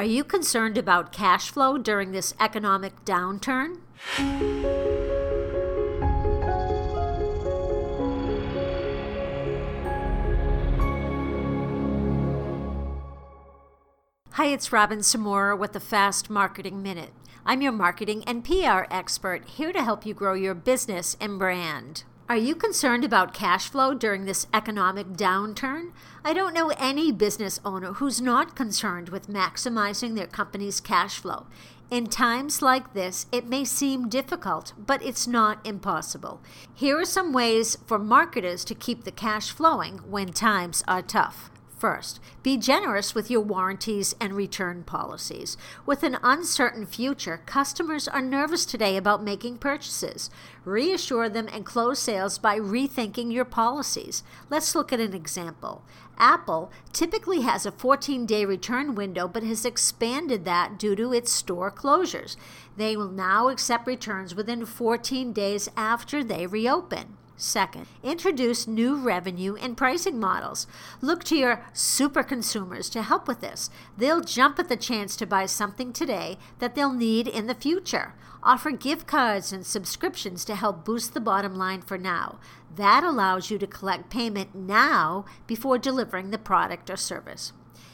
Are you concerned about cash flow during this economic downturn? Hi, it's Robin Samora with the Fast Marketing Minute. I'm your marketing and PR expert here to help you grow your business and brand. Are you concerned about cash flow during this economic downturn? I don't know any business owner who's not concerned with maximizing their company's cash flow. In times like this, it may seem difficult, but it's not impossible. Here are some ways for marketers to keep the cash flowing when times are tough. First, be generous with your warranties and return policies. With an uncertain future, customers are nervous today about making purchases. Reassure them and close sales by rethinking your policies. Let's look at an example. Apple typically has a 14 day return window but has expanded that due to its store closures. They will now accept returns within 14 days after they reopen. Second, introduce new revenue and pricing models. Look to your super consumers to help with this. They'll jump at the chance to buy something today that they'll need in the future. Offer gift cards and subscriptions to help boost the bottom line for now. That allows you to collect payment now before delivering the product or service.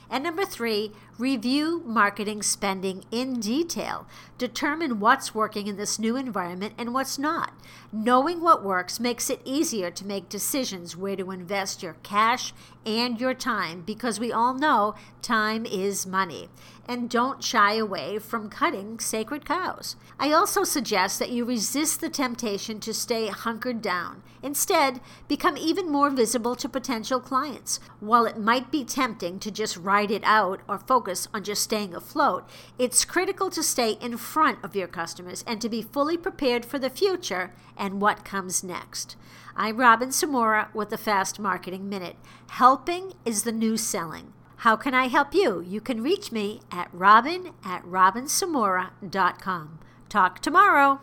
And number three, review marketing spending in detail. Determine what's working in this new environment and what's not. Knowing what works makes it easier to make decisions where to invest your cash and your time because we all know time is money. And don't shy away from cutting sacred cows. I also suggest that you resist the temptation to stay hunkered down. Instead, become even more visible to potential clients. While it might be tempting to just ride it out or focus on just staying afloat, it's critical to stay in front of your customers and to be fully prepared for the future and what comes next. I'm Robin Samora with the Fast Marketing Minute. Helping is the new selling. How can I help you? You can reach me at robin at robinsamora.com. Talk tomorrow.